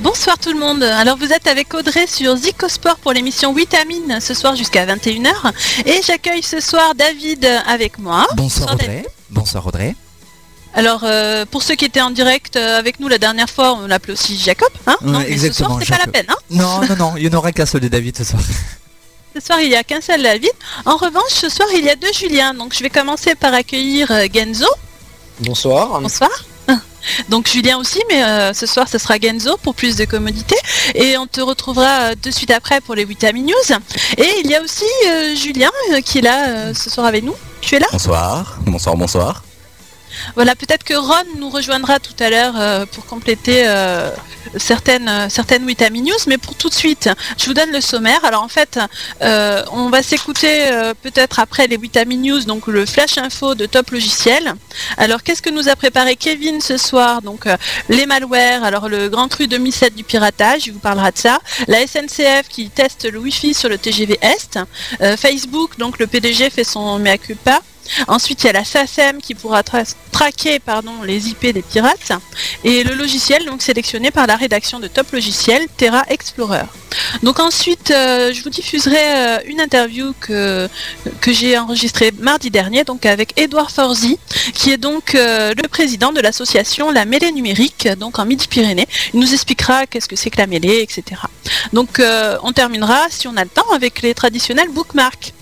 Bonsoir tout le monde. Alors vous êtes avec Audrey sur Zicosport pour l'émission Vitamine ce soir jusqu'à 21h. Et j'accueille ce soir David avec moi. Bonsoir Audrey. Bonsoir Audrey. Alors euh, pour ceux qui étaient en direct euh, avec nous la dernière fois, on l'appelait aussi Jacob. Hein Ouais, non, mais exactement, ce soir c'est pas la peine. Hein Non, non, non, il n'y en aura qu'un seul de David ce soir. Ce soir il n'y a qu'un seul David. En revanche ce soir il y a deux Julien. Donc je vais commencer par accueillir euh, Genzo. Bonsoir. Bonsoir. Donc Julien aussi, mais euh, ce soir ce sera Genzo pour plus de commodité. Et on te retrouvera euh, de suite après pour les Vitamin News. Et il y a aussi euh, Julien euh, qui est là euh, ce soir avec nous. Tu es là? Bonsoir, bonsoir, bonsoir. Voilà, peut-être que Ron nous rejoindra tout à l'heure euh, pour compléter euh, certaines, euh, certaines Vitamin News, mais pour tout de suite, je vous donne le sommaire. Alors en fait, euh, on va s'écouter peut-être après les Vitamin News, donc le flash info de Top Logiciel. Alors qu'est-ce que nous a préparé Kevin ce soir? Donc les malwares, alors le grand cru 2007 du piratage, il vous parlera de ça. La SNCF qui teste le Wi-Fi sur le TGV Est. Facebook, donc le PDG fait son mea culpa. Ensuite, il y a la SACEM qui pourra tra- traquer pardon, les IP des pirates. Et le logiciel donc sélectionné par la rédaction de Top Logiciel, Terra Explorer. Donc ensuite, euh, je vous diffuserai euh, une interview que, que j'ai enregistrée mardi dernier donc avec Edouard Forzi, qui est donc euh, le président de l'association La Mêlée Numérique, donc en Midi-Pyrénées. Il nous expliquera qu'est-ce que c'est que la mêlée, etc. Donc on terminera, si on a le temps, avec les traditionnels bookmarks.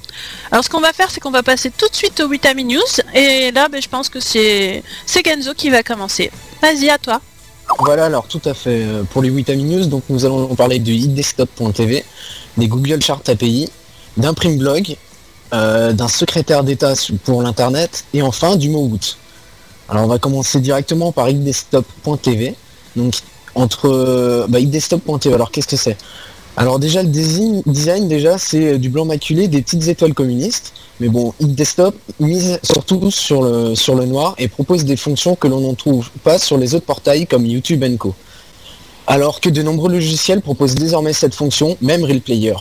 Alors ce qu'on va faire, c'est qu'on va passer tout de suite au Vitamin News. Et là, ben, je pense que c'est Genzo qui va commencer. Vas-y, à toi. Voilà alors tout à fait euh, pour les Vitamin News, donc nous allons parler de idesktop.tv, des Google Chart API, d'un prime blog, euh, d'un secrétaire d'État pour l'internet et enfin du mot out. Alors on va commencer directement par idesktop.tv. Donc entre euh, bah, alors qu'est-ce que c'est? Alors déjà le design, déjà c'est euh, du blanc maculé des petites étoiles communistes. Mais bon, Desktop mise surtout sur le, noir et propose des fonctions que l'on n'en trouve pas sur les autres portails comme YouTube Co. Alors que de nombreux logiciels proposent désormais cette fonction, même Real Player.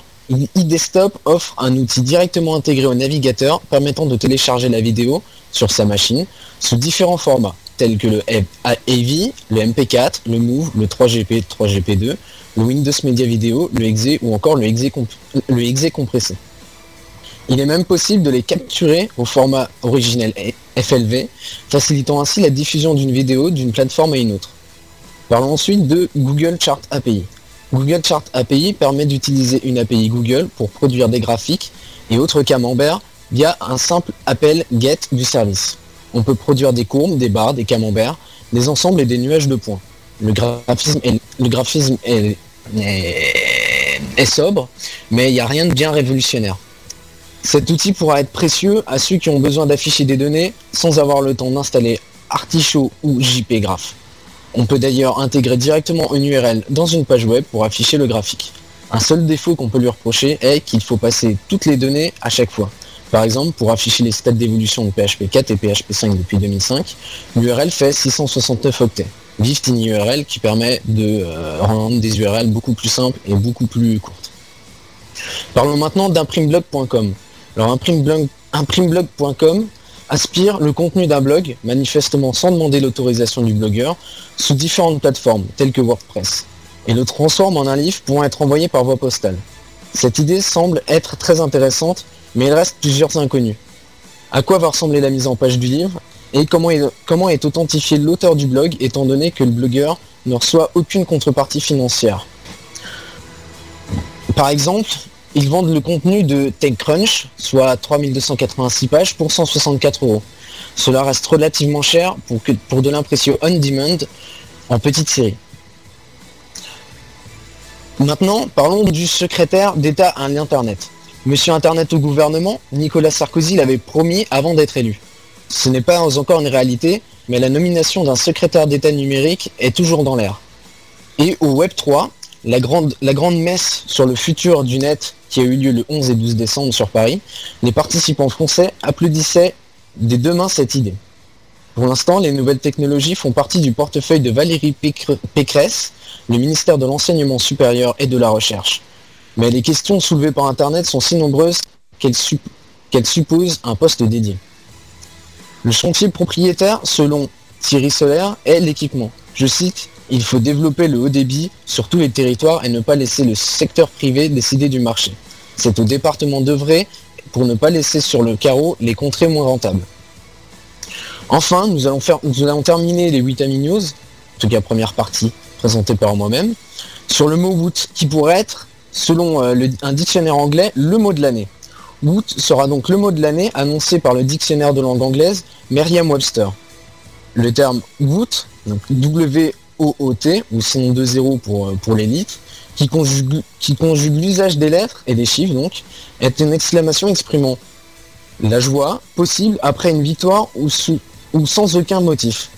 eDesktop offre un outil directement intégré au navigateur permettant de télécharger la vidéo sur sa machine sous différents formats tels que le AV, le MP4, le Move, le 3GP, 3GP2, le Windows Media Video, le exe ou encore le exe compressé. Il est même possible de les capturer au format originel FLV, facilitant ainsi la diffusion d'une vidéo d'une plateforme à une autre. Parlons ensuite de Google Chart API. Google Chart API permet d'utiliser une API Google pour produire des graphiques et autres camemberts via un simple appel GET du service. On peut produire des courbes, des barres, des camemberts, des ensembles et des nuages de points. Le graphisme est, sobre, mais il n'y a rien de bien révolutionnaire. Cet outil pourra être précieux à ceux qui ont besoin d'afficher des données sans avoir le temps d'installer Artichaut ou JPGraph. On peut d'ailleurs intégrer directement une URL dans une page web pour afficher le graphique. Un seul défaut qu'on peut lui reprocher est qu'il faut passer toutes les données à chaque fois. Par exemple, pour afficher les stats d'évolution de PHP 4 et PHP 5 depuis 2005, l'URL fait 669 octets. Vive TinyURL qui permet de euh, rendre des URL beaucoup plus simples et beaucoup plus courtes. Parlons maintenant d'imprimeblog.com. Alors imprimeblog- imprimeblog.com aspire le contenu d'un blog, manifestement sans demander l'autorisation du blogueur, sous différentes plateformes telles que WordPress, et le transforme en un livre pouvant être envoyé par voie postale. Cette idée semble être très intéressante, mais il reste plusieurs inconnus. À quoi va ressembler la mise en page du livre et comment est, authentifié l'auteur du blog étant donné que le blogueur ne reçoit aucune contrepartie financière? Par exemple, ils vendent le contenu de TechCrunch, soit 3286 pages, pour 164 euros. Cela reste relativement cher pour, pour de l'impression on-demand en petite série. Maintenant, parlons du secrétaire d'État à l'Internet. Monsieur Internet au gouvernement, Nicolas Sarkozy l'avait promis avant d'être élu. Ce n'est pas encore une réalité, mais la nomination d'un secrétaire d'État numérique est toujours dans l'air. Et au Web 3, la grande, messe sur le futur du net qui a eu lieu le 11 et 12 décembre sur Paris, les participants français applaudissaient dès demain cette idée. Pour l'instant, les nouvelles technologies font partie du portefeuille de Valérie Pécre- Pécresse, le ministère de l'Enseignement supérieur et de la Recherche. Mais les questions soulevées par Internet sont si nombreuses qu'elles sup- qu'elles supposent un poste dédié. Le chantier propriétaire, selon Thierry Solaire, est l'équipement. Je cite, il faut développer le haut débit sur tous les territoires et ne pas laisser le secteur privé décider du marché. C'est au département d'œuvrer pour ne pas laisser sur le carreau les contrées moins rentables. Enfin, nous allons, terminer les 8 Amis News, en tout cas première partie présentée par moi-même, sur le mot woot, qui pourrait être, selon euh, un dictionnaire anglais, le mot de l'année. Woot sera donc le mot de l'année annoncé par le dictionnaire de langue anglaise Merriam-Webster. Le terme woot, donc W-O-O-T, ou sinon 2-0 pour, euh, pour l'élite, qui conjugue, qui conjugue l'usage des lettres et des chiffres donc, est une exclamation exprimant la joie possible après une victoire ou, sous- ou sans aucun motif.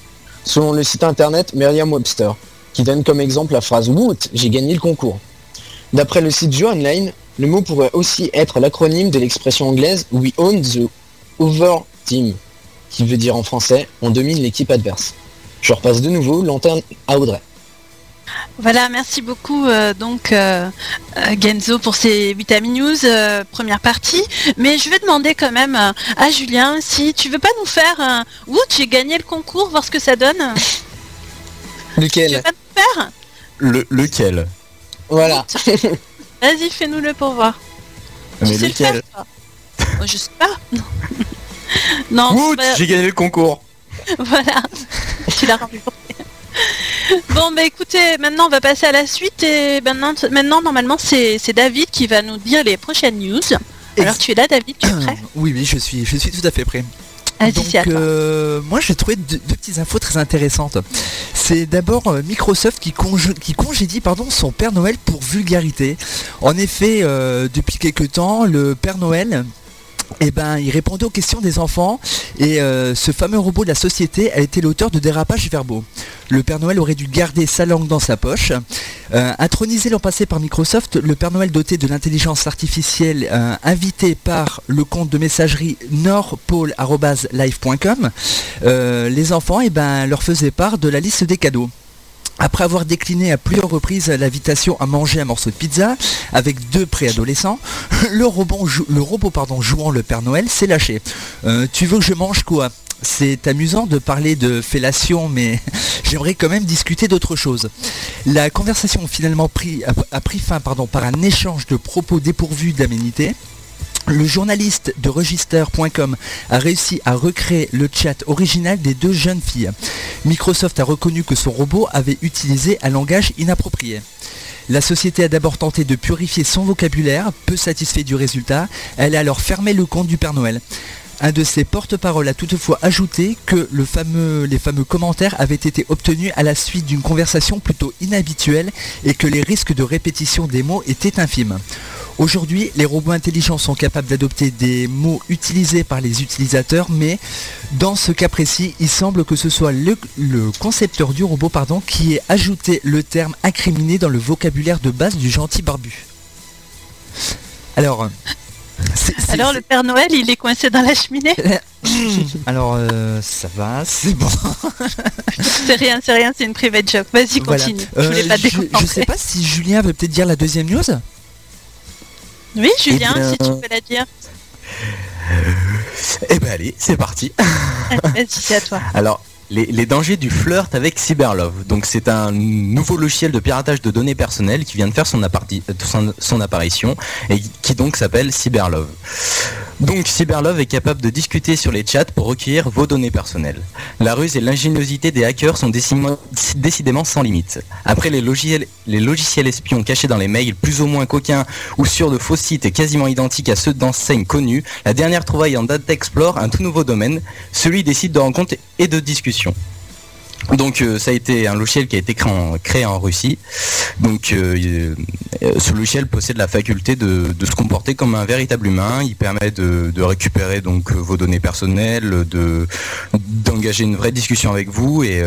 Selon le site internet Merriam-Webster, qui donne comme exemple la phrase Woot, j'ai gagné le concours. D'après le site Joe Online, le mot pourrait aussi être l'acronyme de l'expression anglaise We own the over team, qui veut dire en français on domine l'équipe adverse. Je repasse de nouveau l'antenne à Audrey. Voilà, merci beaucoup euh, donc euh, euh, Genzo pour ces Vitamin News, euh, première partie. Mais je vais demander quand même à Julien si tu veux pas nous faire un Ouh, j'ai gagné le concours, voir ce que ça donne. Lequel? Faire Le, lequel Voilà. Vas-y, fais-nous le pour voir. Tu Mais sais le faire, lequel toi Oh, Je sais pas. non, bah, j'ai gagné le concours. voilà. tu l'as rendu Bon, bah écoutez, maintenant on va passer à la suite et maintenant, maintenant normalement c'est c'est David qui va nous dire les prochaines news. Alors tu es là David, tu es prêt Oui, oui, je suis, je suis tout à fait prêt. Vas-y, Donc, euh, moi, j'ai trouvé deux, deux petites infos très intéressantes. C'est d'abord euh, Microsoft qui, qui congédie pardon, son Père Noël pour vulgarité. En effet, euh, depuis quelques temps, le Père Noël, eh ben, il répondait aux questions des enfants et euh, ce fameux robot de la société a été l'auteur de dérapages verbaux. Le Père Noël aurait dû garder sa langue dans sa poche. Euh, intronisé l'an passé par Microsoft, le Père Noël doté de l'intelligence artificielle euh, invité par le compte de messagerie nordpole.live.com, euh, les enfants eh ben, leur faisaient part de la liste des cadeaux. Après avoir décliné à plusieurs reprises l'invitation à manger un morceau de pizza avec deux préadolescents, le robot, jouant le Père Noël s'est lâché. Euh, tu veux que je mange quoi? C'est amusant de parler de fellation, mais j'aimerais quand même discuter d'autre chose. La conversation finalement pris, a, pris fin par un échange de propos dépourvus d'aménité. Le journaliste de register.com a réussi à recréer le chat original des deux jeunes filles. Microsoft a reconnu que son robot avait utilisé un langage inapproprié. La société a d'abord tenté de purifier son vocabulaire, peu satisfait du résultat, elle a alors fermé le compte du Père Noël. Un de ses porte-parole a toutefois ajouté que les fameux commentaires avaient été obtenus à la suite d'une conversation plutôt inhabituelle et que les risques de répétition des mots étaient infimes. Aujourd'hui, les robots intelligents sont capables d'adopter des mots utilisés par les utilisateurs, mais dans ce cas précis, il semble que ce soit le, le concepteur du robot pardon, qui ait ajouté le terme incriminé dans le vocabulaire de base du gentil barbu. Alors, Alors le Père Noël il est coincé dans la cheminée alors euh, ça va, c'est bon. C'est rien, c'est rien, c'est une private joke. Vas-y, Voilà. continue. Euh, je je déconcentrer. sais pas si Julien veut peut-être dire la deuxième news. Oui, Julien, Eh bien, si tu peux la dire. Eh ben allez, c'est parti. Vas-y, c'est à toi. Alors, les, dangers du flirt avec Cyberlove. Donc c'est un nouveau logiciel de piratage de données personnelles qui vient de faire son, apparition et qui donc s'appelle Cyberlove. Donc Cyberlove est capable de discuter sur les chats pour recueillir vos données personnelles. La ruse et l'ingéniosité des hackers sont décidément sans limite. Après les logiciels, espions cachés dans les mails plus ou moins coquins ou sur de faux sites quasiment identiques à ceux d'enseignes connues, la dernière trouvaille en Data explore un tout nouveau domaine, celui des sites de rencontres et de discussion. Donc euh, ça a été un logiciel qui a été créé en, Russie. Donc euh, euh, ce logiciel possède la faculté de, se comporter comme un véritable humain. Il permet de, récupérer donc vos données personnelles, de d'engager une vraie discussion avec vous et,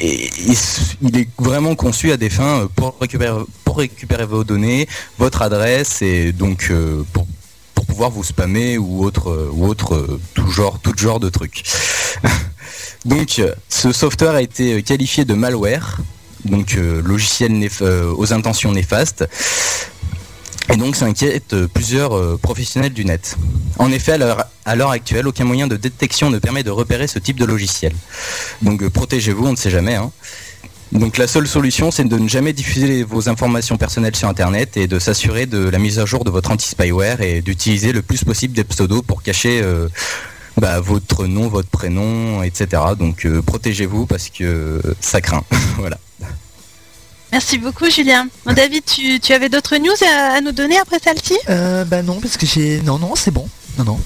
il, est vraiment conçu à des fins pour récupérer vos données, votre adresse et donc pour pouvoir vous spammer ou autre ou autre tout genre tout genre de trucs. Donc euh, ce software a été euh, qualifié de malware, donc euh, logiciel aux intentions néfastes. Et donc ça inquiète plusieurs professionnels du net. En effet, à l'heure actuelle, aucun moyen de détection ne permet de repérer ce type de logiciel. Donc protégez-vous, on ne sait jamais. Hein. Donc la seule solution, c'est de ne jamais diffuser vos informations personnelles sur Internet et de s'assurer de la mise à jour de votre anti-spyware et d'utiliser le plus possible des pseudos pour cacher bah, votre nom, votre prénom, etc. Donc protégez-vous parce que ça craint. voilà. Merci beaucoup Julien. David, tu, avais d'autres news à, nous donner après celle-ci? Euh, Bah non, parce que j'ai... Non, non, c'est bon. Non, non.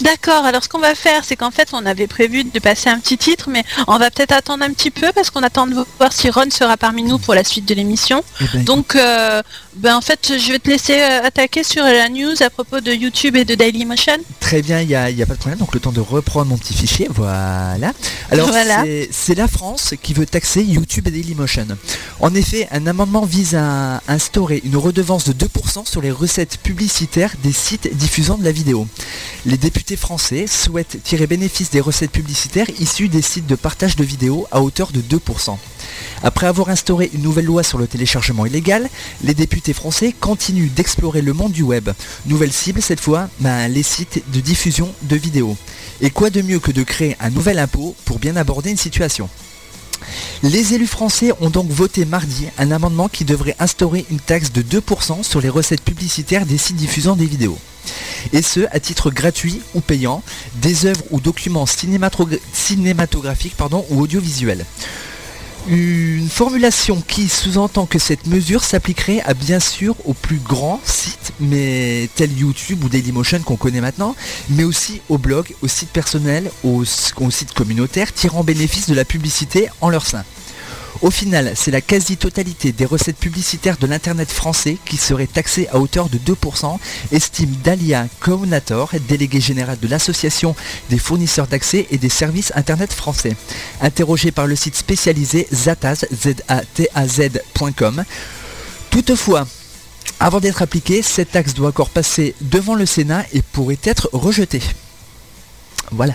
D'accord, alors ce qu'on va faire, c'est qu'en fait, on avait prévu de passer un petit titre, mais on va peut-être attendre un petit peu parce qu'on attend de voir si Ron sera parmi nous pour la suite de l'émission. Eh ben, Donc, euh, ben, en fait, je vais te laisser euh, attaquer sur la news à propos de YouTube et de Dailymotion. Très bien, il n'y a, pas de problème. Donc, le temps de reprendre mon petit fichier. Voilà. Alors, c'est la France qui veut taxer YouTube et Dailymotion. En effet, un amendement vise à instaurer une redevance de 2% sur les recettes publicitaires des sites diffusant de la vidéo. Les députés français souhaitent tirer bénéfice des recettes publicitaires issues des sites de partage de vidéos à hauteur de 2%. Après avoir instauré une nouvelle loi sur le téléchargement illégal, les députés français continuent d'explorer le monde du web. Nouvelle cible cette fois, ben, les sites de diffusion de vidéos. Et quoi de mieux que de créer un nouvel impôt pour bien aborder une situation? Les élus français ont donc voté mardi un amendement qui devrait instaurer une taxe de 2% sur les recettes publicitaires des sites diffusant des vidéos et ce à titre gratuit ou payant, des œuvres ou documents cinématographiques pardon, ou audiovisuels. Une formulation qui sous-entend que cette mesure s'appliquerait à bien sûr aux plus grands sites, mais tels YouTube ou Dailymotion qu'on connaît maintenant, mais aussi aux blogs, aux sites personnels, aux sites communautaires tirant bénéfice de la publicité en leur sein. Au final, c'est la quasi-totalité des recettes publicitaires de l'Internet français qui serait taxée à hauteur de 2%, estime Dalia Kaunator, délégué général de l'Association des fournisseurs d'accès et des services Internet français. Interrogé par le site spécialisé zataz, Toutefois, avant d'être appliquée, cette taxe doit encore passer devant le Sénat et pourrait être rejetée. Voilà.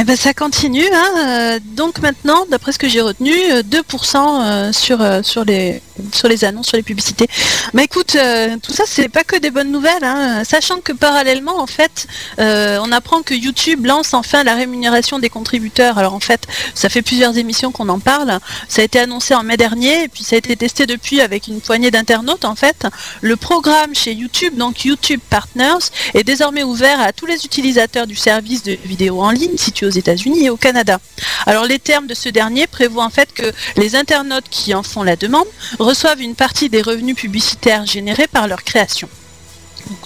Eh ben, ça continue. Hein, euh, donc maintenant, d'après ce que j'ai retenu, 2% euh, euh, sur, sur, les, sur les annonces, sur les publicités. Mais écoute, tout ça, c'est pas que des bonnes nouvelles. Hein, sachant que parallèlement, en fait, on apprend que YouTube lance enfin la rémunération des contributeurs. Alors en fait, ça fait plusieurs émissions qu'on en parle. Ça a été annoncé en mai dernier et puis ça a été testé depuis avec une poignée d'internautes. En fait, le programme chez YouTube, donc YouTube Partners, est désormais ouvert à tous les utilisateurs du service de vidéo en ligne aux États-Unis et au Canada. Alors les termes de ce dernier prévoient en fait que les internautes qui en font la demande reçoivent une partie des revenus publicitaires générés par leur création.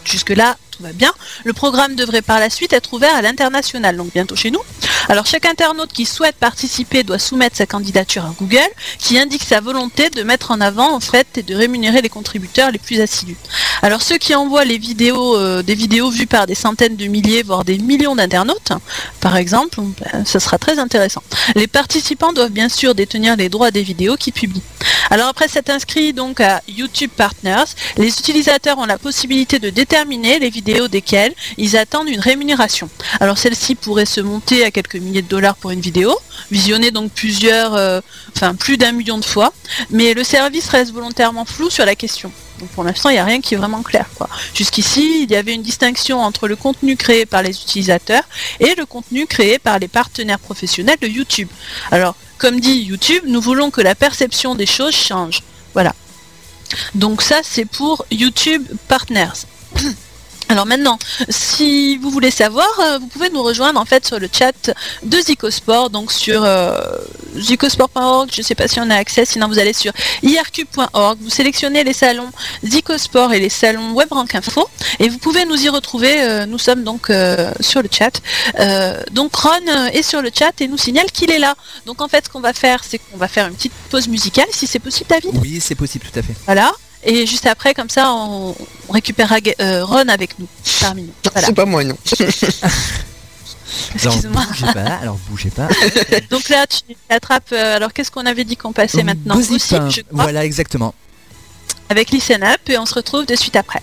Jusque-là, va bien. Le programme devrait par la suite être ouvert à l'international, donc bientôt chez nous. Alors chaque internaute qui souhaite participer doit soumettre sa candidature à Google, qui indique sa volonté de mettre en avant en fait et de rémunérer les contributeurs les plus assidus. Alors ceux qui envoient les vidéos, euh, des vidéos vues par des centaines de milliers, voire des millions d'internautes, par exemple, ben, ce sera très intéressant. Les participants doivent bien sûr détenir les droits des vidéos qu'ils publient. Alors après s'être inscrit donc à YouTube Partners, les utilisateurs ont la possibilité de déterminer les vidéos desquelles ils attendent une rémunération. Alors celle-ci pourrait se monter à quelques milliers de dollars pour une vidéo, visionnée donc plusieurs, euh, enfin plus d'un million de fois, mais le service reste volontairement flou sur la question. Pour l'instant, il n'y a rien qui est vraiment clair. Jusqu'ici, il y avait une distinction entre le contenu créé par les utilisateurs et le contenu créé par les partenaires professionnels de YouTube. Alors, comme dit YouTube, nous voulons que la perception des choses change. Voilà. Donc ça, c'est pour YouTube Partners. Alors maintenant, si vous voulez savoir, euh, vous pouvez nous rejoindre en fait sur le chat de Zicosport, donc sur euh, zicosport.org, je ne sais pas si on a accès, sinon vous allez sur irq.org, vous sélectionnez les salons Zicosport et les salons WebRank Info, et vous pouvez nous y retrouver, euh, nous sommes donc sur le chat. donc Ron est sur le chat et nous signale qu'il est là. Donc en fait, ce qu'on va faire, c'est qu'on va faire une petite pause musicale, si c'est possible David Oui, c'est possible, tout à fait. Voilà. Et juste après, comme ça, on, récupérera euh, Ron avec nous, parmi nous. C'est pas moi, non. Excuse-moi. Alors bougez pas. Donc là, tu attrapes. Euh, alors, qu'est-ce qu'on avait dit qu'on passait maintenant Voilà, exactement. Avec Listen Up, et on se retrouve de suite après.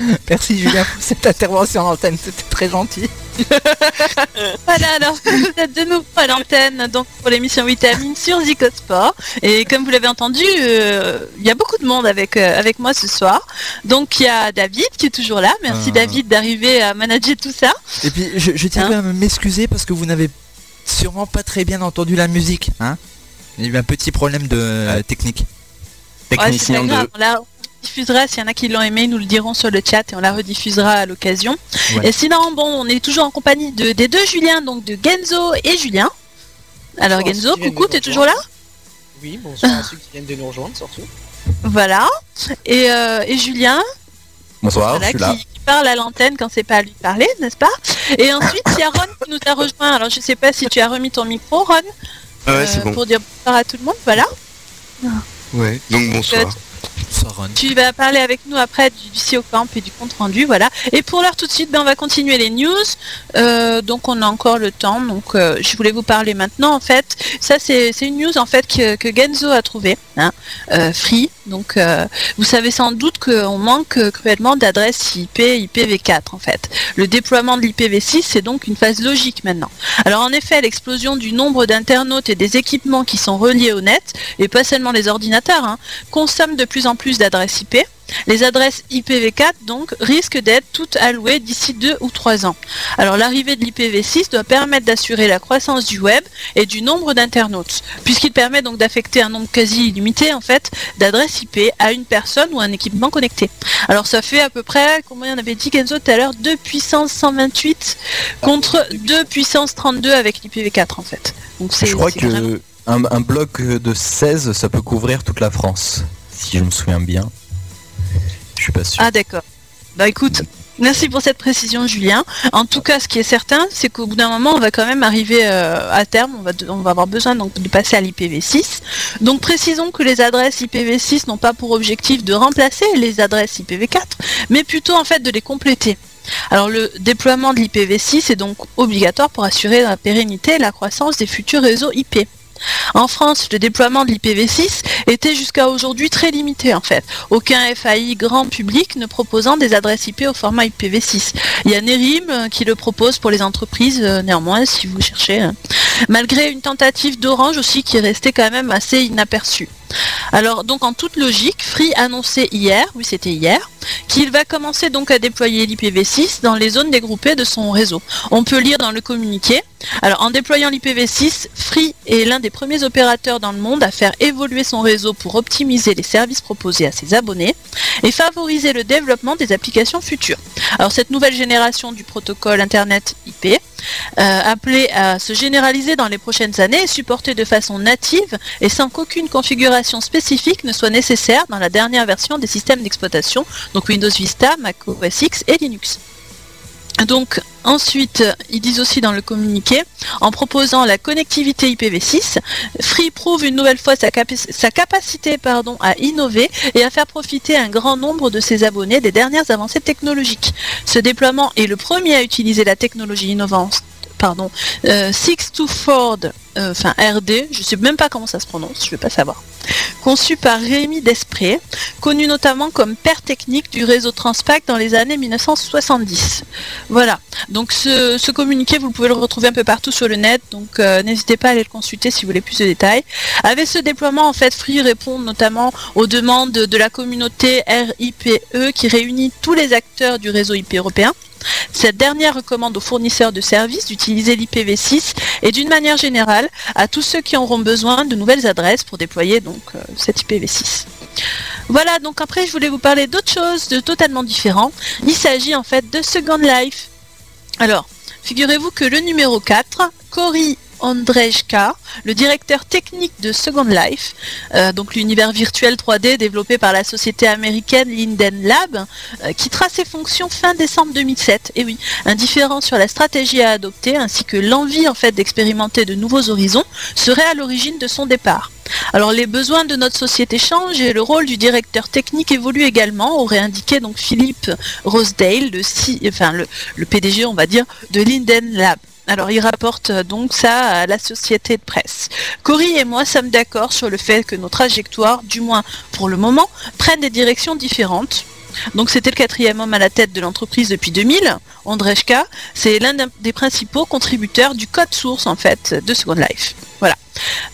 Merci Julien pour cette intervention en antenne, c'était très gentil. Voilà, alors vous êtes de nouveau à l'antenne donc pour l'émission Vitamine sur Zico Sport. Et comme vous l'avez entendu, euh, il y a beaucoup de monde avec, euh, avec moi ce soir. Donc il y a David qui est toujours là. Merci Ah. David d'arriver à manager tout ça. Et puis je, je tiens Hein quand même à m'excuser parce que vous n'avez sûrement pas très bien entendu la musique. Hein Il y a eu un petit problème de euh, technique. Technicien de... diffusera, s'il y en a qui l'ont aimé, ils nous le diront sur le chat et on la rediffusera à l'occasion. Ouais. Et sinon, bon, on est toujours en compagnie de, des deux Julien, donc de Genzo et Julien. Alors Bonsoir, Genzo, coucou, t'es toujours là? Oui, bonsoir à ceux qui viennent de nous rejoindre surtout. Voilà. Et, euh, et Julien, Bonsoir, voilà, je suis là. qui, qui parle à l'antenne quand c'est pas à lui parler, n'est-ce pas? Et ensuite, il y a Ron qui nous a rejoint. Alors, je sais pas si tu as remis ton micro, Ron, Ah ouais, euh, bon. pour dire bonsoir à tout le monde. Voilà. Ouais. Donc bonsoir. Tu vas parler avec nous après du, du Camp et du compte rendu, voilà. Et pour l'heure tout de suite, ben, on va continuer les news. Euh, donc on a encore le temps. Donc euh, je voulais vous parler maintenant. En fait, ça c'est une news en fait que, que Genzo a trouvé, hein, euh, Free. Donc vous savez sans doute qu'on manque cruellement d'adresses IP IPv4 en fait. Le déploiement de l'IPv6 c'est donc une phase logique maintenant. Alors en effet, l'explosion du nombre d'internautes et des équipements qui sont reliés au net, et pas seulement les ordinateurs, hein, consomment de plus en plus d'adresses IP. Les adresses IPv4 donc risquent d'être toutes allouées d'ici deux ou trois ans. Alors l'arrivée de l'IPv6 doit permettre d'assurer la croissance du web et du nombre d'internautes, puisqu'il permet donc d'affecter un nombre quasi illimité en fait d'adresses IP à une personne ou un équipement connecté. Alors ça fait à peu près, combien on avait dit Kenzo tout à l'heure, 2 puissance 128 contre 2 puissance 32 avec l'IPv4 en fait. Donc c'est Je crois c'est vraiment- que un, un bloc de 16, ça peut couvrir toute la France, si je me souviens bien. Je suis pas sûr. Ah d'accord. Bah écoute, merci pour cette précision Julien. En tout cas, ce qui est certain, c'est qu'au bout d'un moment, on va quand même arriver euh, à terme, on va, avoir besoin de passer à l'IPv6. Donc précisons que les adresses IPv6 n'ont pas pour objectif de remplacer les adresses IPv4, mais plutôt en fait de les compléter. Alors le déploiement de l'IPv6 est donc obligatoire pour assurer la pérennité et la croissance des futurs réseaux IP. En France, le déploiement de l'IPv6 était jusqu'à aujourd'hui très limité en fait. Aucun FAI grand public ne proposant des adresses IP au format IPv6. Il y a Nerim euh, qui le propose pour les entreprises euh, néanmoins si vous cherchez. hein. Malgré une tentative d'Orange aussi qui est restée quand même assez inaperçue. Alors donc en toute logique, Free annonçait hier, oui c'était hier, qu'il va commencer donc à déployer l'IPv6 dans les zones dégroupées de son réseau. On peut lire dans le communiqué. En déployant l'IPv6, Free est l'un des premiers opérateurs dans le monde à faire évoluer son réseau pour optimiser les services proposés à ses abonnés et favoriser le développement des applications futures. Cette nouvelle génération du protocole Internet IP, euh, appelée à se généraliser dans les prochaines années, est supportée de façon native et sans qu'aucune configuration spécifique ne soit nécessaire dans la dernière version des systèmes d'exploitation, donc Windows Vista, Mac OS X et Linux. Donc ensuite, ils disent aussi dans le communiqué, en proposant la connectivité IPv6, Free prouve une nouvelle fois sa, capaci- sa capacité à innover et à faire profiter un grand nombre de ses abonnés des dernières avancées technologiques. Ce déploiement est le premier à utiliser la technologie innovante pardon, euh, 624, euh, enfin RD, je sais même pas comment ça se prononce, je vais pas savoir. Conçu par Rémi Desprez, connu notamment comme père technique du réseau Transpac dans les années 1970. Voilà. Donc ce, ce communiqué, vous pouvez le retrouver un peu partout sur le net, donc euh, n'hésitez pas à aller le consulter si vous voulez plus de détails. Avec ce déploiement, en fait, Free répond notamment aux demandes de la communauté RIPE qui réunit tous les acteurs du réseau IP européen. Cette dernière recommande aux fournisseurs de services d'utiliser l'IPv6 et d'une manière générale à tous ceux qui auront besoin de nouvelles adresses pour déployer donc euh, cet IPv6. Voilà, donc après je voulais vous parler d'autre chose de totalement différent. Il s'agit en fait de Second Life. Alors, figurez-vous que le numéro 4, Cory Ondrejka, le directeur technique de Second Life, euh, donc l'univers virtuel 3D développé par la société américaine Linden Lab, euh, qui trace ses fonctions fin décembre 2007. Et oui, indifférent sur la stratégie à adopter ainsi que l'envie en fait d'expérimenter de nouveaux horizons serait à l'origine de son départ. Alors les besoins de notre société changent et le rôle du directeur technique évolue également, aurait indiqué donc Philippe Rosedale, le PDG on va dire de Linden Lab. Alors il rapporte euh, donc ça à la société de presse. Cory et moi sommes d'accord sur le fait que nos trajectoires, du moins pour le moment, prennent des directions différentes. Donc c'était le quatrième homme à la tête de l'entreprise depuis 2000, Andrejka. C'est l'un des principaux contributeurs du code source en fait de Second Life. Voilà.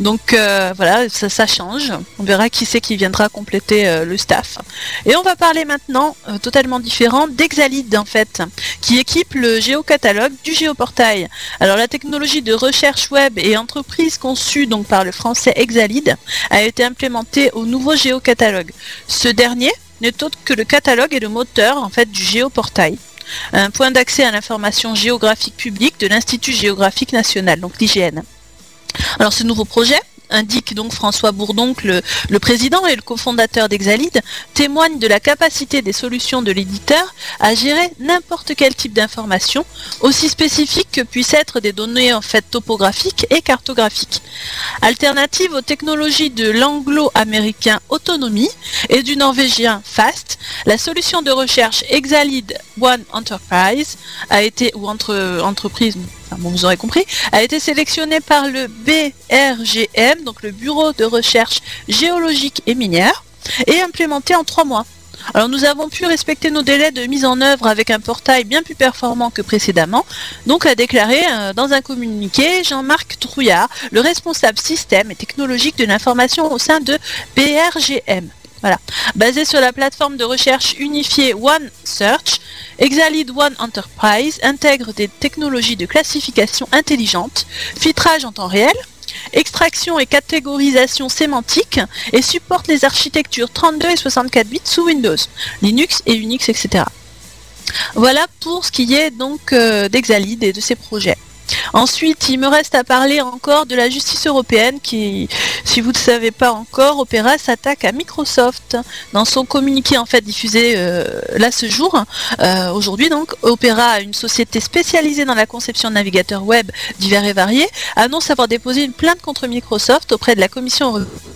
Donc euh, voilà, ça, change. On verra qui c'est qui viendra compléter euh, le staff. Et on va parler maintenant, euh, totalement différent, d'Exalid en fait, qui équipe le géocatalogue du géoportail. Alors la technologie de recherche web et entreprise conçue donc par le français Exalid a été implémentée au nouveau géocatalogue. Ce dernier n'est autre que le catalogue et le moteur en fait du géoportail un point d'accès à l'information géographique publique de l'Institut géographique national, donc l'IGN. Alors ce nouveau projet, indique donc François Bourdon le, président et le cofondateur d'Exalid, témoigne de la capacité des solutions de l'éditeur à gérer n'importe quel type d'information, aussi spécifique que puissent être des données en fait topographiques et cartographiques. Alternative aux technologies de l'anglo-américain Autonomy et du norvégien FAST, la solution de recherche Exalid One Enterprise a été, ou entre entreprise, vous aurez compris, a été sélectionné par le BRGM, donc le Bureau de recherche géologique et minière, et implémenté en trois mois. Alors nous avons pu respecter nos délais de mise en œuvre avec un portail bien plus performant que précédemment, donc a déclaré euh, dans un communiqué Jean-Marc Trouillard, le responsable système et technologique de l'information au sein de BRGM. Basé sur la plateforme de recherche unifiée OneSearch, Exalid One Enterprise intègre des technologies de classification intelligente, filtrage en temps réel, extraction et catégorisation sémantique et supporte les architectures 32 et 64 bits sous Windows, Linux et Unix, etc. Voilà pour ce qui est donc euh, d'Exalid et de ses projets. Ensuite, il me reste à parler encore de la justice européenne qui, si vous ne savez pas encore, Opera s'attaque à Microsoft. Dans son communiqué en fait diffusé euh, là ce jour, euh, aujourd'hui donc, Opera, une société spécialisée dans la conception de navigateurs web divers et variés, annonce avoir déposé une plainte contre Microsoft auprès de la Commission européenne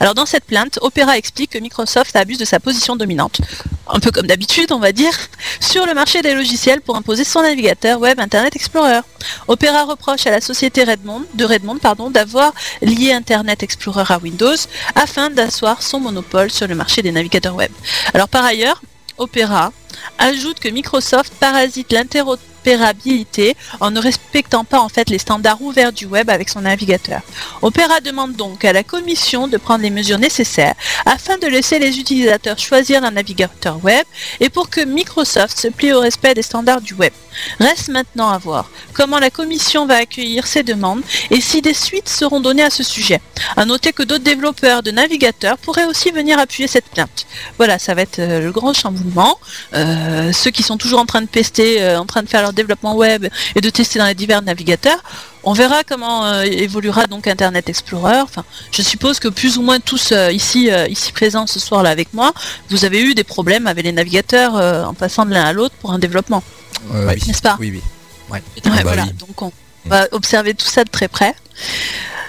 alors dans cette plainte, Opera explique que Microsoft abuse de sa position dominante, un peu comme d'habitude on va dire, sur le marché des logiciels pour imposer son navigateur web Internet Explorer. Opera reproche à la société Redmond, de Redmond pardon, d'avoir lié Internet Explorer à Windows afin d'asseoir son monopole sur le marché des navigateurs web. Alors par ailleurs, Opera ajoute que Microsoft parasite l'interopérabilité en ne respectant pas en fait les standards ouverts du web avec son navigateur. Opera demande donc à la commission de prendre les mesures nécessaires afin de laisser les utilisateurs choisir un navigateur web et pour que Microsoft se plie au respect des standards du web. Reste maintenant à voir comment la commission va accueillir ces demandes et si des suites seront données à ce sujet. À noter que d'autres développeurs de navigateurs pourraient aussi venir appuyer cette plainte. Voilà, ça va être euh, le grand chamboulement. Euh, ceux qui sont toujours en train de pester, euh, en train de faire leur développement web et de tester dans les divers navigateurs, on verra comment évoluera donc Internet Explorer. Enfin, je suppose que plus ou moins tous ici, ici présents ce soir là avec moi, vous avez eu des problèmes avec les navigateurs en passant de l'un à l'autre pour un développement. N'est-ce pas Oui, oui. Ouais. Ah bah donc on va observer tout ça de très près.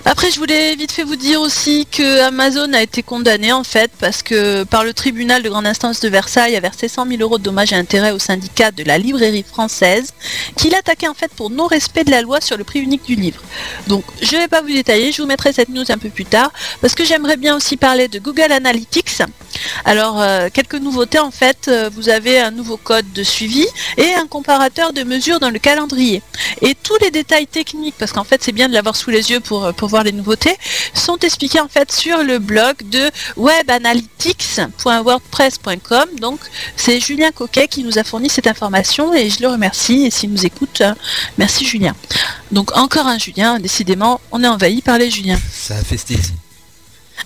Après, je voulais vite fait vous dire aussi que Amazon a été condamné en fait parce que par le tribunal de grande instance de Versailles a versé 100 000 euros de dommages et intérêts au syndicat de la librairie française qui l'attaquait en fait pour non-respect de la loi sur le prix unique du livre. Donc, je ne vais pas vous détailler, je vous mettrai cette news un peu plus tard parce que j'aimerais bien aussi parler de Google Analytics. Alors, euh, quelques nouveautés en fait, euh, vous avez un nouveau code de suivi et un comparateur de mesures dans le calendrier. Et tous les détails techniques, parce qu'en fait c'est bien de l'avoir sous les yeux pour, pour voir les nouveautés, sont expliqués en fait sur le blog de webanalytics.wordpress.com. Donc c'est Julien Coquet qui nous a fourni cette information et je le remercie. Et s'il nous écoute, euh, merci Julien. Donc encore un Julien, décidément, on est envahi par les Juliens. Ça a festé.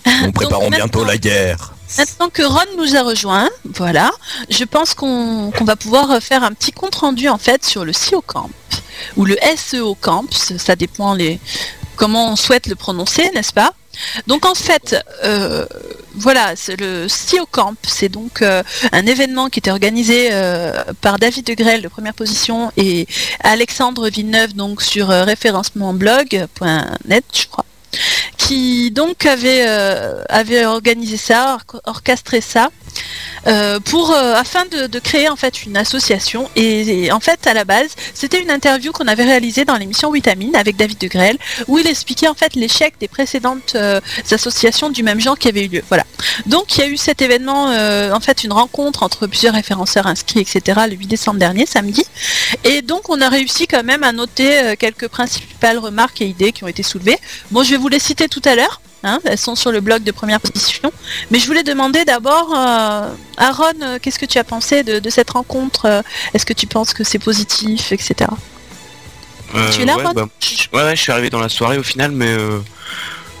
Nous préparons bientôt la guerre. Maintenant que Ron nous a rejoint, voilà, je pense qu'on va pouvoir faire un petit compte rendu en fait sur le SEO Camp ou le SEO Camp, ça dépend les, comment on souhaite le prononcer, n'est-ce pas? Donc en fait, euh, voilà, le SEO Camp, c'est donc euh, un événement qui était organisé euh, par David de Grelle de première position et Alexandre Villeneuve donc sur référencementblog.net, je crois, qui donc avait, avait organisé ça, orchestré ça. euh, pour euh, afin de, créer en fait une association. Et, en fait, à la base, c'était une interview qu'on avait réalisée dans l'émission Vitamine avec David de Grelle, où il expliquait en fait l'échec des précédentes associations du même genre qui avaient eu lieu. Voilà. Donc il y a eu cet événement, en fait, une rencontre entre plusieurs référenceurs inscrits, etc. le 8 décembre dernier, samedi. Et donc on a réussi quand même à noter quelques principales remarques et idées qui ont été soulevées. Bon, je vais vous les citer tout à l'heure. Hein, elles sont sur le blog de première position. Mais je voulais demander d'abord, euh, Aaron, euh, qu'est-ce que tu as pensé de, cette rencontre euh, Est-ce que tu penses que c'est positif, etc. tu es là, Aaron bah, ouais, je suis arrivé dans la soirée au final, mais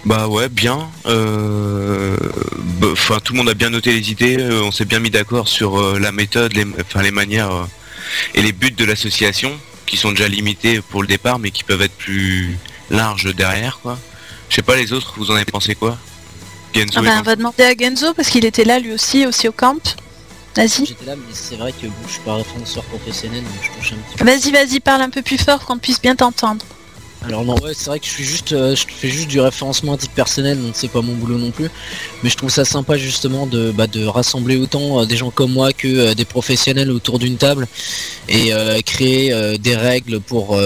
bah ouais, bien. Bah, enfin, tout le monde a bien noté les idées. on s'est bien mis d'accord sur la méthode, les, les manières et les buts de l'association, qui sont déjà limités pour le départ, mais qui peuvent être plus larges derrière, quoi. Je sais pas les autres, vous en avez pensé quoi? Genzo ah bah, On va demander à Genzo parce qu'il était là lui aussi, aussi au camp. Vas-y. J'étais là, mais c'est vrai que je suis pas référenceur professionnel, donc je touche un petit peu. Vas-y, vas-y, parle un peu plus fort qu'on puisse bien t'entendre. Alors non ouais c'est vrai que euh, je fais juste du référencement à titre personnel donc c'est pas mon boulot non plus. Mais je trouve ça sympa justement de, bah, rassembler autant euh, des gens comme moi que euh, des professionnels autour d'une table et créer des règles pour,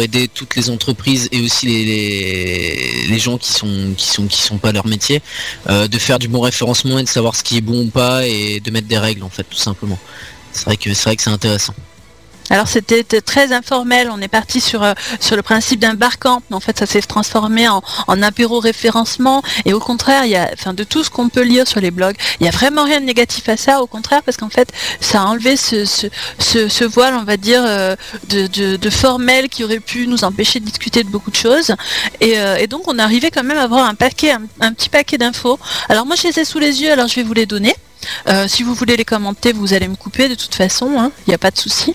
aider toutes les entreprises et aussi les, gens qui sont qui sont qui sont pas leur métier de faire du bon référencement et de savoir ce qui est bon ou pas et de mettre des règles en fait tout simplement. C'est vrai que c'est intéressant alors c'était très informel, on est parti sur, euh, sur le principe d'un barcamp, mais en fait ça s'est transformé en, en apéro référencement. Et au contraire, il y a, enfin, de tout ce qu'on peut lire sur les blogs, il n'y a vraiment rien de négatif à ça, au contraire parce qu'en fait ça a enlevé ce, ce, voile, on va dire, euh, de, formel qui aurait pu nous empêcher de discuter de beaucoup de choses. Euh, et, donc on arrivé quand même à avoir un paquet, un, petit paquet d'infos. Alors moi je les ai sous les yeux, alors je vais vous les donner. si vous voulez les commenter, vous allez me couper de toute façon, hein, il n'y a pas de souci.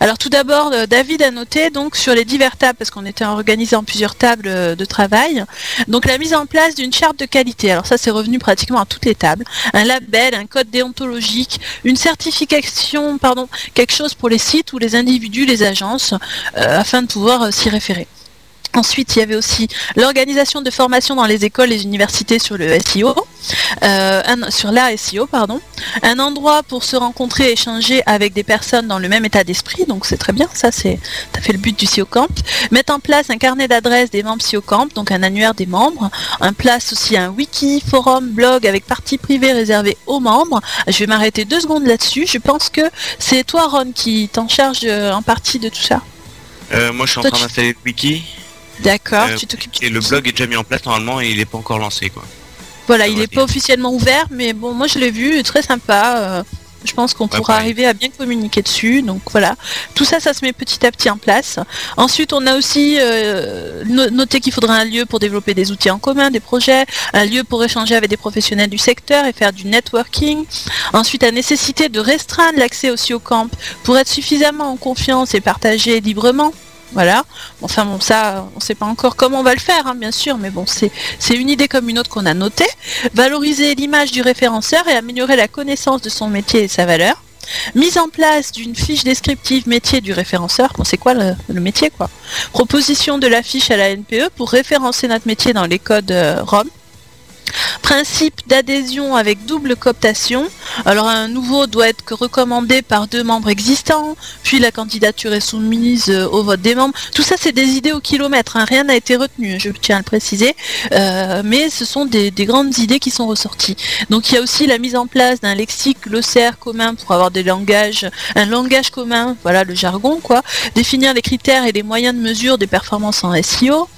Alors tout d'abord, euh, David a noté sur les divers tables, parce qu'on était organisé en plusieurs tables euh, de travail, donc la mise en place d'une charte de qualité. Alors ça c'est revenu pratiquement à toutes les tables. Un label, un code déontologique, une certification, pardon, quelque chose pour les sites ou les individus, les agences, euh, afin de pouvoir s'y référer. Ensuite, il y avait aussi l'organisation de formation dans les écoles, les universités sur le SEO, euh, sur la SEO, pardon. Un endroit pour se rencontrer et échanger avec des personnes dans le même état d'esprit, donc c'est très bien, ça c'est, as fait le but du SEO Camp. Mettre en place un carnet d'adresses des membres SEO Camp, donc un annuaire des membres. Un place aussi un wiki, forum, blog avec partie privée réservée aux membres. Je vais m'arrêter deux secondes là-dessus. Je pense que c'est toi, Ron, qui t'en charge euh, en partie de tout ça. Euh, moi, je suis en train d'installer le wiki. D'accord, euh, tu t'occupes. Et le blog est déjà mis en place normalement et il n'est pas encore lancé quoi. Voilà, il n'est pas officiellement ouvert, mais bon, moi je l'ai vu, très sympa. Euh, je pense qu'on pourra arriver à bien communiquer dessus. Donc voilà, tout ça, ça se met petit à petit en place. Ensuite, on a aussi euh, noté qu'il faudra un lieu pour développer des outils en commun, des projets, un lieu pour échanger avec des professionnels du secteur et faire du networking. Ensuite, la nécessité de restreindre l'accès aussi au camp pour être suffisamment en confiance et partager librement. Voilà. Enfin bon, ça, on ne sait pas encore comment on va le faire, hein, bien sûr, mais bon, c'est une idée comme une autre qu'on a notée. Valoriser l'image du référenceur et améliorer la connaissance de son métier et sa valeur. Mise en place d'une fiche descriptive métier du référenceur. Bon, c'est quoi le, métier, quoi? Proposition de la fiche à la NPE pour référencer notre métier dans les codes euh, ROM. Principe d'adhésion avec double cooptation. Alors un nouveau doit être recommandé par deux membres existants, puis la candidature est soumise euh, au vote des membres. Tout ça c'est des idées au kilomètre, hein. rien n'a été retenu, je tiens à le préciser, euh, mais ce sont des, grandes idées qui sont ressorties. Donc il y a aussi la mise en place d'un lexique glossaire commun pour avoir des langages, un langage commun, voilà le jargon quoi, définir les critères et les moyens de mesure des performances en SEO.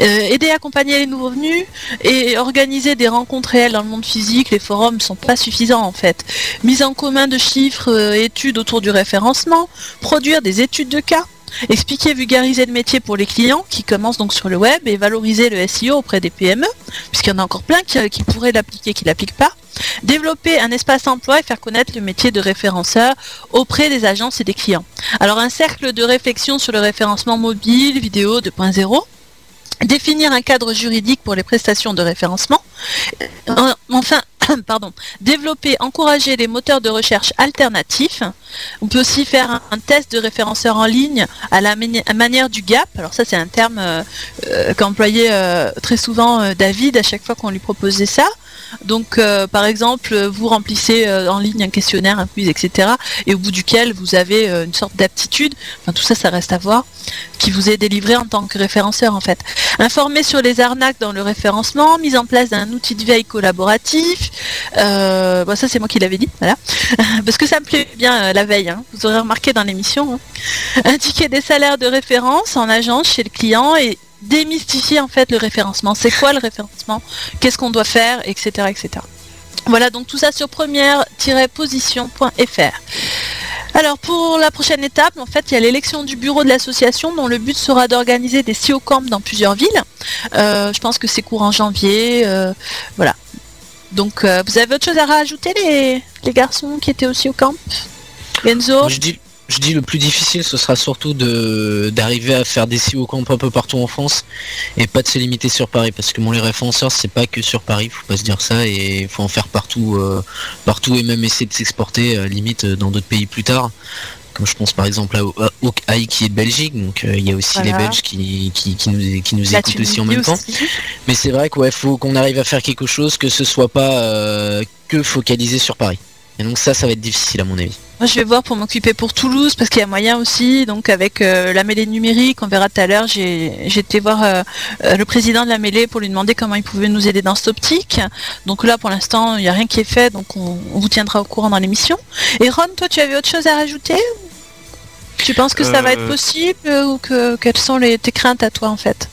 Euh, aider à accompagner les nouveaux venus et organiser des rencontres réelles dans le monde physique, les forums ne sont pas suffisants en fait. Mise en commun de chiffres, euh, études autour du référencement, produire des études de cas, expliquer, vulgariser le métier pour les clients qui commencent donc sur le web et valoriser le SEO auprès des PME, puisqu'il y en a encore plein qui, qui pourraient l'appliquer, qui ne l'appliquent pas. Développer un espace emploi et faire connaître le métier de référenceur auprès des agences et des clients. Alors un cercle de réflexion sur le référencement mobile, vidéo 2.0, définir un cadre juridique pour les prestations de référencement, euh, enfin, pardon, développer, encourager les moteurs de recherche alternatifs. On peut aussi faire un, test de référenceur en ligne à la manière du gap. Alors ça, c'est un terme euh, euh, qu'employait très souvent David à chaque fois qu'on lui proposait ça. Donc, par exemple, vous remplissez en ligne un questionnaire, un quiz, etc. Et au bout duquel vous avez une sorte d'aptitude. Enfin, tout ça, ça reste à voir qui vous est délivré en tant que référenceur en fait. Informer sur les arnaques dans le référencement, mise en place d'un outil de veille collaboratif. Euh, bon, ça c'est moi qui l'avais dit, voilà. Parce que ça me plaît bien euh, la veille, hein. vous aurez remarqué dans l'émission. Hein. Indiquer des salaires de référence en agence chez le client et démystifier en fait le référencement. C'est quoi le référencement? Qu'est-ce qu'on doit faire? Etc. etc. Voilà donc tout ça sur première-position.fr. Alors pour la prochaine étape, en fait, il y a l'élection du bureau de l'association dont le but sera d'organiser des CEO Camp dans plusieurs villes. Euh, je pense que c'est courant janvier. Euh, voilà. Donc euh, vous avez autre chose à rajouter les, garçons qui étaient aussi au camp? Enzo? Le plus difficile ce sera surtout de d'arriver à faire des CEO camp un peu partout en France et pas de se limiter sur Paris parce que mon les référenceurs c'est pas que sur Paris faut pas se dire ça et il faut en faire partout euh, partout et même essayer de s'exporter euh, limite dans d'autres pays plus tard comme je pense par exemple à Hawkeye qui est de Belgique, donc euh, il y a aussi les Belges qui, qui, nous, qui nous écoutent aussi en même temps. Mais c'est vrai qu'il faut qu'on arrive à faire quelque chose que ce soit pas que focalisé sur Paris. Et donc ça, ça va être difficile à mon avis. Moi, je vais voir pour m'occuper pour Toulouse parce qu'il y a moyen aussi. Donc avec euh, la mêlée numérique, on verra tout à l'heure. J'ai été voir euh, euh, le président de la mêlée pour lui demander comment il pouvait nous aider dans cette optique. Donc là, pour l'instant, il n'y a rien qui est fait. Donc on, vous tiendra au courant dans l'émission. Et Ron, toi, tu avais autre chose à rajouter? Tu penses que ça va être possible ou que quelles sont les, tes craintes à toi en fait?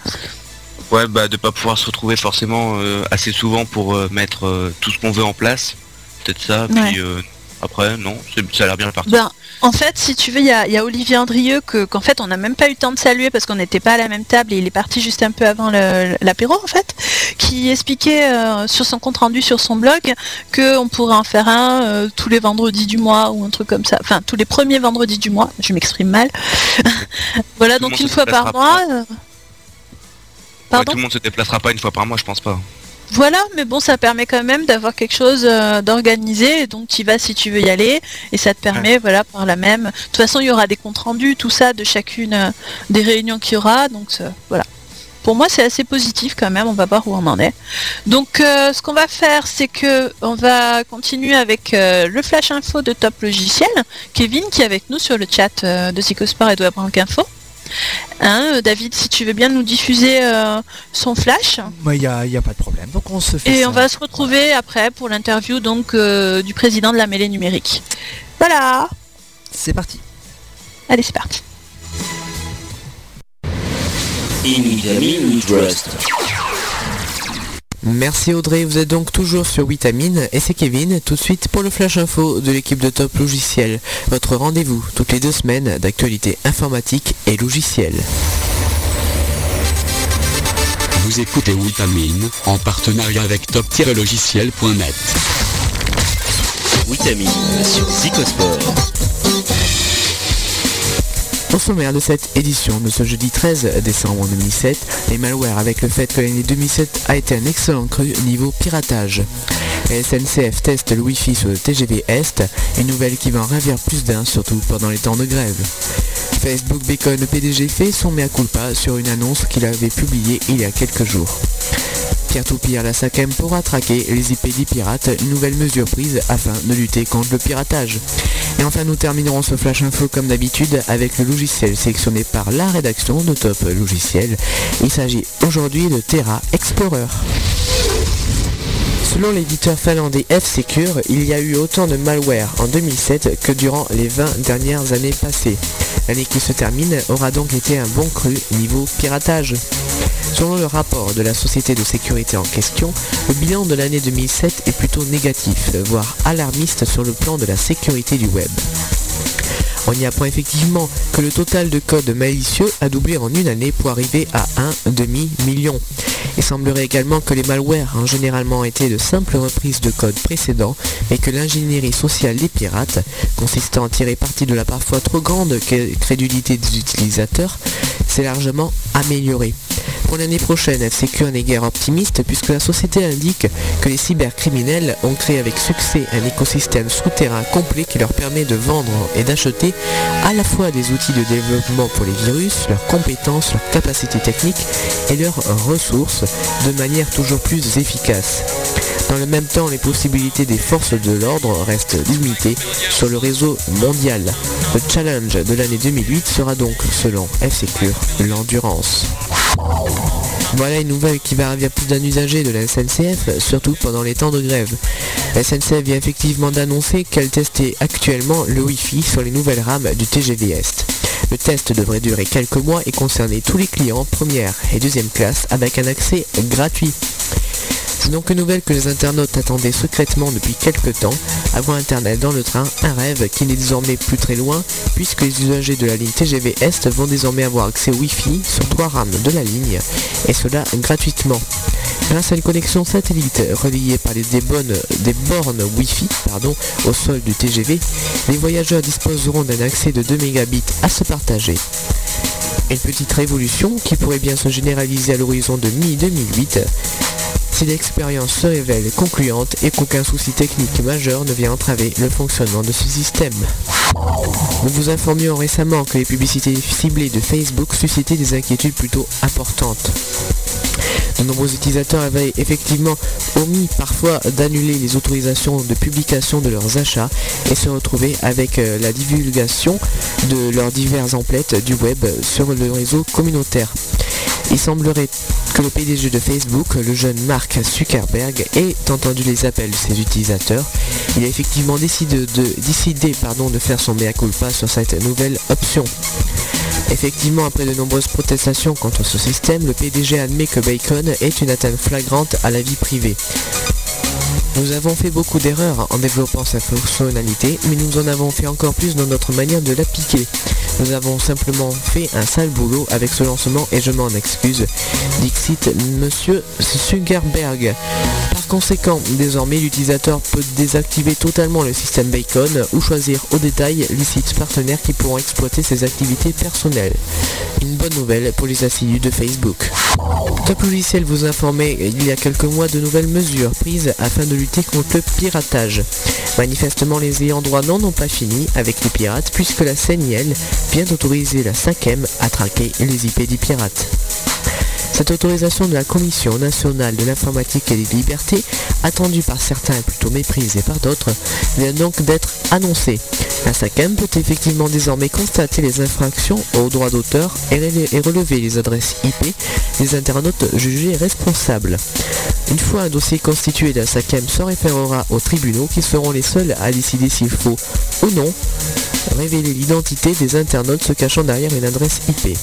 Ouais, bah de pas pouvoir se retrouver forcément assez souvent pour mettre tout ce qu'on veut en place peut-être ça. Puis après, non, ça a l'air bien parti. Ben, en fait, si tu veux, il y a, Olivier Andrieux qu'en fait on n'a même pas eu le temps de saluer parce qu'on n'était pas à la même table et il est parti juste un peu avant l'apéro en fait, qui expliquait euh, sur son compte rendu sur son blog qu'on pourrait en faire un euh, tous les vendredis du mois ou un truc comme ça. Enfin, tous les premiers vendredis du mois. Je m'exprime mal. voilà, donc une fois par mois. Pardon tout le monde se déplacera pas une fois par mois, je pense pas. Voilà, mais bon, ça permet quand même d'avoir quelque chose euh, d'organisé, donc tu vas si tu veux y aller, et ça te permet, voilà, par la même. De toute façon, il y aura des comptes rendus, tout ça, de chacune euh, des réunions qu'il y aura, donc voilà. Pour moi, c'est assez positif quand même. On va voir où on en est. Donc, euh, ce qu'on va faire, c'est que on va continuer avec le flash info de Top Logiciel. Kevin, qui est avec nous sur le chat de Psychosport et de Webrank Info. Hein, euh, David, si tu veux bien nous diffuser euh, son flash. Il n'y a, y a, pas de problème. Donc on se fait Et on va se retrouver après pour l'interview donc euh, du président de la mêlée numérique. Voilà. C'est parti. Allez, c'est parti. Merci Audrey, vous êtes donc toujours sur Vitamine et c'est Kevin tout de suite pour le flash info de l'équipe de Top Logiciel. Votre rendez-vous toutes les deux semaines d'actualité informatique et logicielle. Vous écoutez Vitamine en partenariat avec top-logiciel.net. Vitamine sur Zicosport. Au sommaire de cette édition de ce jeudi 13 décembre 2007, les malwares avec le fait que l'année 2007 a été un excellent cru niveau piratage. SNCF teste le Wi-Fi sur le TGV Est, une nouvelle qui va en ravir plus d'un, surtout pendant les temps de grève. Facebook Bacon, PDG fait son mea culpa sur une annonce qu'il avait publiée il y a quelques jours. Pierre Toupir, la SACEM pourra traquer les IP des pirates, nouvelle mesure prise afin de lutter contre le piratage. Et enfin nous terminerons ce flash info comme d'habitude avec le logiciel sélectionné par la rédaction de Top Logiciel. Il s'agit aujourd'hui de Terra Explorer. Selon l'éditeur finlandais F-Secure, il y a eu autant de malware en 2007 que durant les 20 dernières années passées. L'année qui se termine aura donc été un bon cru niveau piratage. Selon le rapport de la société de sécurité en question, le bilan de l'année 2007 est plutôt négatif, voire alarmiste sur le plan de la sécurité du web. On y apprend effectivement que le total de codes malicieux a doublé en une année pour arriver à un demi-million. Il semblerait également que les malwares ont généralement été de simples reprises de codes précédents, mais que l'ingénierie sociale des pirates, consistant à tirer parti de la parfois trop grande crédulité des utilisateurs, s'est largement améliorée. Pour l'année prochaine, FCQ n'est guère optimiste puisque la société indique que les cybercriminels ont créé avec succès un écosystème souterrain complet qui leur permet de vendre et d'acheter à la fois des outils de développement pour les virus, leurs compétences, leurs capacités techniques et leurs ressources de manière toujours plus efficace. Dans le même temps, les possibilités des forces de l'ordre restent limitées sur le réseau mondial. Le challenge de l'année 2008 sera donc, selon F-Secure, l'endurance. Voilà une nouvelle qui va arriver à plus d'un usager de la SNCF, surtout pendant les temps de grève. La SNCF vient effectivement d'annoncer qu'elle testait actuellement le Wi-Fi sur les nouvelles rames du TGV Est. Le test devrait durer quelques mois et concerner tous les clients première et deuxième classe avec un accès gratuit. C'est donc une nouvelle que les internautes attendaient secrètement depuis quelques temps. Avoir Internet dans le train, un rêve qui n'est désormais plus très loin, puisque les usagers de la ligne TGV Est vont désormais avoir accès au Wi-Fi sur trois rames de la ligne, et cela gratuitement. Grâce à une connexion satellite reliée par des, bonnes, des bornes Wi-Fi au sol du TGV, les voyageurs disposeront d'un accès de 2 mégabits à se partager. Une petite révolution qui pourrait bien se généraliser à l'horizon de mi-2008 si l'expérience se révèle concluante et qu'aucun souci technique majeur ne vient entraver le fonctionnement de ce système. Nous vous informions récemment que les publicités ciblées de Facebook suscitaient des inquiétudes plutôt importantes. De nombreux utilisateurs avaient effectivement omis parfois d'annuler les autorisations de publication de leurs achats et se retrouver avec euh, la divulgation de leurs divers emplettes du web sur le réseau communautaire. Il semblerait que le PDG de Facebook, le jeune Mark Zuckerberg, ait entendu les appels de ses utilisateurs. Il a effectivement décidé de, faire son mea culpa sur cette nouvelle option. Effectivement, après de nombreuses protestations contre ce système, le PDG admet que Bacon est une atteinte flagrante à la vie privée. Nous avons fait beaucoup d'erreurs en développant sa fonctionnalité, mais nous en avons fait encore plus dans notre manière de l'appliquer. Nous avons simplement fait un sale boulot avec ce lancement et je m'en excuse. Dixit Monsieur Zuckerberg. Par conséquent, désormais l'utilisateur peut désactiver totalement le système Bacon ou choisir au détail les sites partenaires qui pourront exploiter ses activités personnelles. Une bonne nouvelle pour les assidus de Facebook. Top Logiciel vous informait il y a quelques mois de nouvelles mesures prises afin de lutter contre le piratage. Manifestement, les ayants droit n'en ont pas fini avec les pirates puisque la CNIL vient d'autoriser la 5 à traquer les IP des pirates. Cette autorisation de la Commission nationale de l'informatique et des libertés, attendue par certains et plutôt méprisée par d'autres, vient donc d'être annoncée. La SACEM peut effectivement désormais constater les infractions aux droits d'auteur et relever les adresses IP des internautes jugés responsables. Une fois un dossier constitué, la SACEM se référera aux tribunaux qui seront les seuls à décider s'il faut ou non révéler l'identité des internautes se cachant derrière une adresse IP.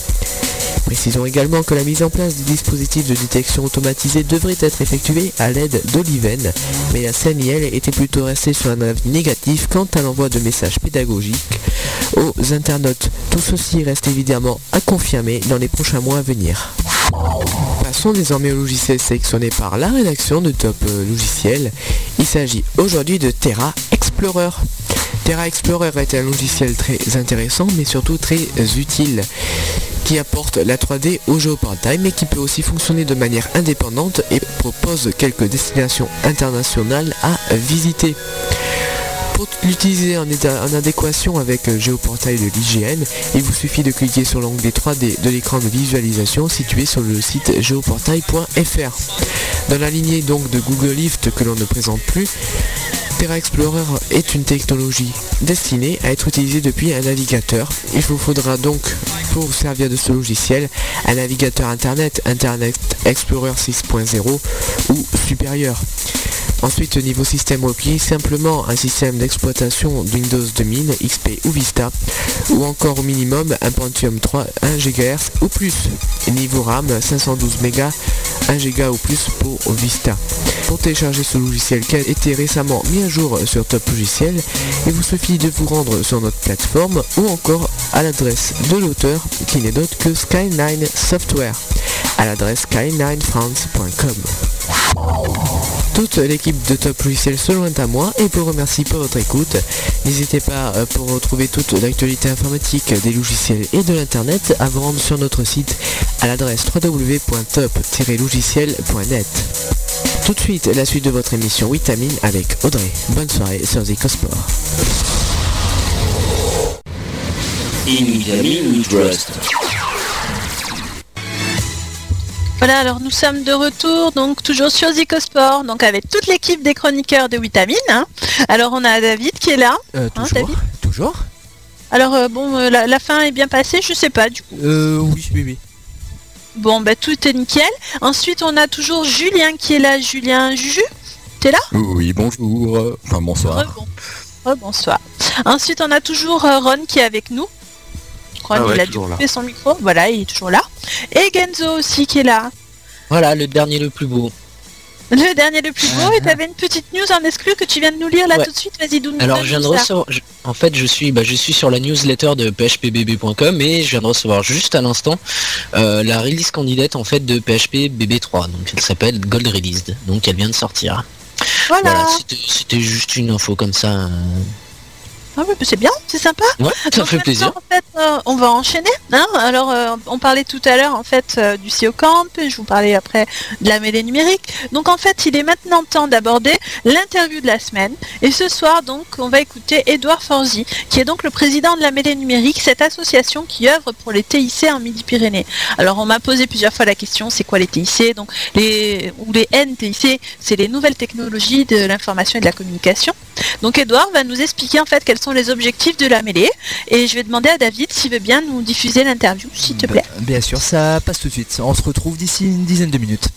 Précisons également que la mise en place du dispositif de détection automatisé devrait être effectuée à l'aide d'Oliven, mais la CNIL était plutôt restée sur un avis négatif quant à l'envoi de messages pédagogiques aux internautes. Tout ceci reste évidemment à confirmer dans les prochains mois à venir. Passons désormais au logiciel sélectionné par la rédaction de Top Logiciel. Il s'agit aujourd'hui de Terra Explorer. Terra Explorer est un logiciel très intéressant mais surtout très utile qui apporte la 3D au géoportail mais qui peut aussi fonctionner de manière indépendante et propose quelques destinations internationales à visiter. Pour l'utiliser en, adéquation avec euh, Géoportail de l'IGN, il vous suffit de cliquer sur l'onglet 3D de l'écran de visualisation situé sur le site géoportail.fr. Dans la lignée donc de Google Lift que l'on ne présente plus, Terra Explorer est une technologie destinée à être utilisée depuis un navigateur. Il vous faudra donc, pour servir de ce logiciel, un navigateur Internet, Internet Explorer 6.0 ou supérieur. Ensuite, au niveau système requis, simplement un système d'exploitation Windows 2000, XP ou Vista, ou encore au minimum un Pentium 3 1 GHz ou plus. Niveau RAM 512 MB, 1 Go ou plus pour Vista. Pour télécharger ce logiciel qui a été récemment mis à jour sur Top Logiciel, il vous suffit de vous rendre sur notre plateforme ou encore à l'adresse de l'auteur qui n'est d'autre que Skyline Software à l'adresse skylinefrance.com. Toute l'équipe de Top Logiciel se joint à moi et vous remercie pour votre écoute. N'hésitez pas euh, pour retrouver toute l'actualité informatique des logiciels et de l'internet à vous rendre sur notre site à l'adresse www.top-logiciel.net. Tout de suite, la suite de votre émission Vitamine avec Audrey. Bonne soirée sur Zicosport. Voilà, alors nous sommes de retour, donc toujours sur Zicosport, donc avec toute l'équipe des chroniqueurs de Vitamine. hein. Alors on a David qui est là. Euh, Hein, toujours David Toujours Alors euh, bon, euh, la, la fin est bien passée, je sais pas du coup. Euh, oui, oui, oui. Bon, bah tout est nickel. Ensuite, on a toujours Julien qui est là. Julien Juju, t'es là? Oui, bonjour. Enfin, bonsoir. Rebon- Rebonsoir. Ensuite, on a toujours euh, Ron qui est avec nous. Ron, Ah ouais, il a dû là. couper son micro. Voilà, il est toujours là. Et Genzo aussi qui est là. Voilà, le dernier le plus beau. Le dernier le plus beau. Et t'avais une petite news en exclu que tu viens de nous lire là Ouais. tout de suite. Vas-y, donne Alors je viens de recevoir, je- en fait je suis, bah, je suis sur la newsletter de phpbb.com et je viens de recevoir juste à l'instant euh, la release candidate en fait de PHP BB3, donc elle s'appelle Gold Released, donc elle vient de sortir. Voilà. C'était juste une info comme ça. euh. Ah oui, c'est bien, c'est sympa. Ouais, ça Donc fait plaisir. En fait, euh, on va enchaîner. hein. Alors, euh, on parlait tout à l'heure en fait euh, du CEO Camp. Je vous parlais après de la mêlée numérique. Donc en fait, il est maintenant temps d'aborder l'interview de la semaine. Et ce soir, donc, on va écouter Edouard Forzi, qui est donc le président de la mêlée numérique, cette association qui œuvre pour les TIC en Midi-Pyrénées. Alors, on m'a posé plusieurs fois la question, c'est quoi les TIC Donc, les ou les NTIC, c'est les nouvelles technologies de l'information et de la communication. Donc Edouard va nous expliquer en fait quels sont les objectifs de la mêlée et je vais demander à David s'il veut bien nous diffuser l'interview, s'il te plaît. Bah, bien sûr, ça passe tout de suite. On se retrouve d'ici une dizaine de minutes.